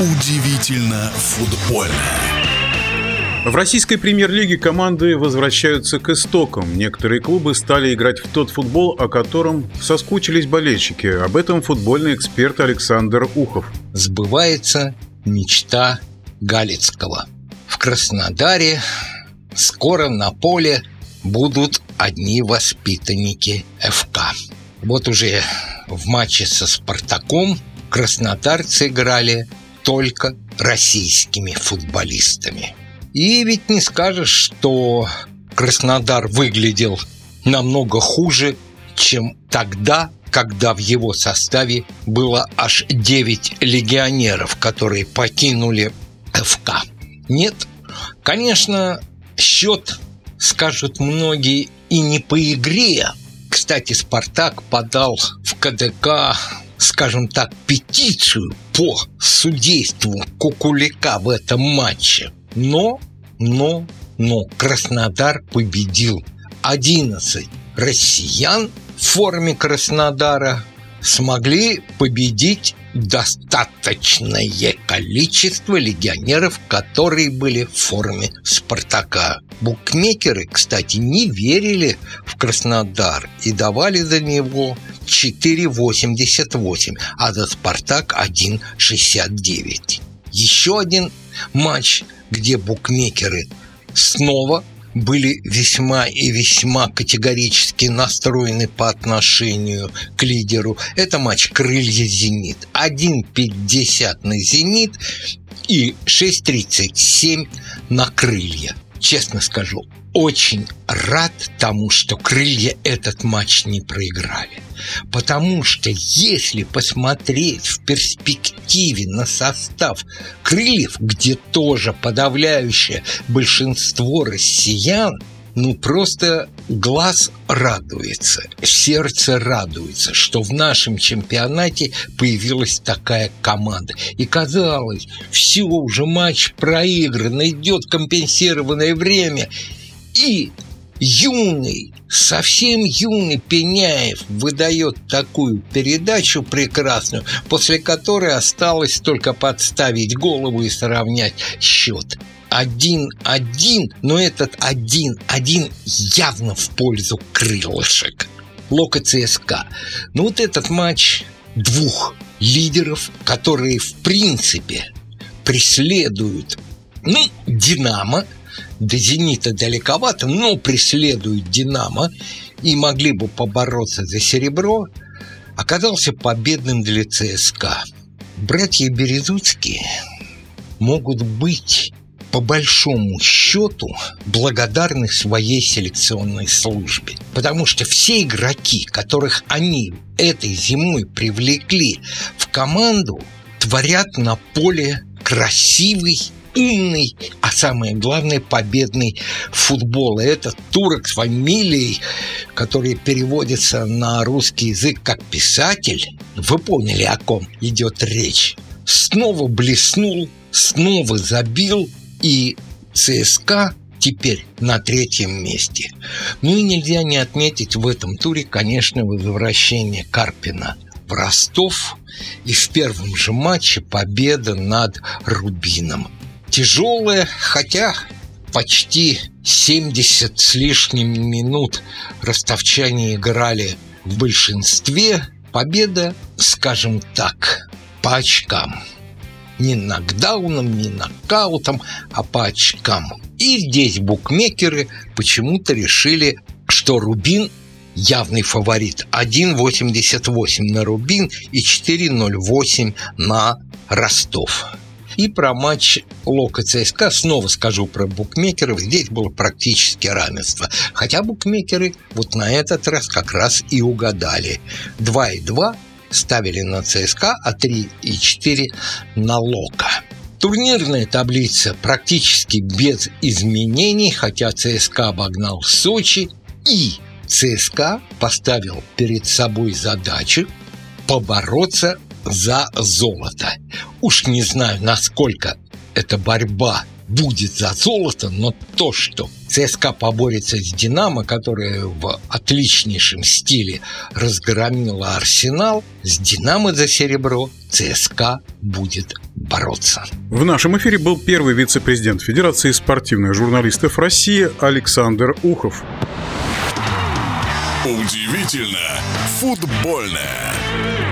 Удивительно футбольно. В российской премьер-лиге команды возвращаются к истокам. Некоторые клубы стали играть в тот футбол, о котором соскучились болельщики. Об этом футбольный эксперт Александр Ухов. Сбывается мечта Галицкого. В Краснодаре скоро на поле будут одни воспитанники ФК. Вот уже в матче со «Спартаком» краснодарцы играли только российскими футболистами. И ведь не скажешь, что Краснодар выглядел намного хуже, чем тогда, когда в его составе было аж 9 легионеров, которые покинули ФК. Нет, конечно, счет, скажут многие, и не по игре. Кстати, «Спартак» подал в КДК скажем так, петицию по судейству Кукулика в этом матче. Но, но, но Краснодар победил 11 россиян в форме Краснодара смогли победить достаточное количество легионеров, которые были в форме «Спартака». Букмекеры, кстати, не верили в Краснодар и давали за него 4,88, а за «Спартак» 1,69. Еще один матч, где букмекеры снова были весьма и весьма категорически настроены по отношению к лидеру. Это матч «Крылья-Зенит». 1,50 на «Зенит» и 6,37 на «Крылья». Честно скажу, очень рад тому, что крылья этот матч не проиграли. Потому что если посмотреть в перспективе на состав крыльев, где тоже подавляющее большинство россиян, ну просто глаз радуется, сердце радуется, что в нашем чемпионате появилась такая команда. И казалось, все, уже матч проигран, идет компенсированное время, и юный, совсем юный Пеняев выдает такую передачу прекрасную, после которой осталось только подставить голову и сравнять счет. Один-один, но этот один-один явно в пользу крылышек. Лока ЦСКА. Ну вот этот матч двух лидеров, которые в принципе преследуют ну, Динамо – до «Зенита» далековато, но преследуют «Динамо» и могли бы побороться за серебро, оказался победным для ЦСКА. Братья Березуцкие могут быть по большому счету благодарны своей селекционной службе. Потому что все игроки, которых они этой зимой привлекли в команду, творят на поле красивый умный, а самое главное, победный футбол. И это турок с фамилией, который переводится на русский язык как писатель. Вы поняли, о ком идет речь. Снова блеснул, снова забил, и ЦСКА теперь на третьем месте. Ну и нельзя не отметить в этом туре, конечно, возвращение Карпина в Ростов и в первом же матче победа над Рубином тяжелая, хотя почти 70 с лишним минут ростовчане играли в большинстве. Победа, скажем так, по очкам. Не нокдауном, не нокаутом, а по очкам. И здесь букмекеры почему-то решили, что Рубин явный фаворит. 1,88 на Рубин и 4,08 на Ростов. И про матч Лока ЦСКА снова скажу про букмекеров. Здесь было практически равенство. Хотя букмекеры вот на этот раз как раз и угадали. 2,2 ставили на ЦСКА, а 3,4 на Лока. Турнирная таблица практически без изменений, хотя ЦСКА обогнал Сочи и ЦСКА поставил перед собой задачу побороться за золото. Уж не знаю, насколько эта борьба будет за золото, но то, что ЦСКА поборется с «Динамо», которая в отличнейшем стиле разгромила «Арсенал», с «Динамо» за серебро ЦСКА будет бороться. В нашем эфире был первый вице-президент Федерации спортивных журналистов России Александр Ухов. Удивительно футбольное.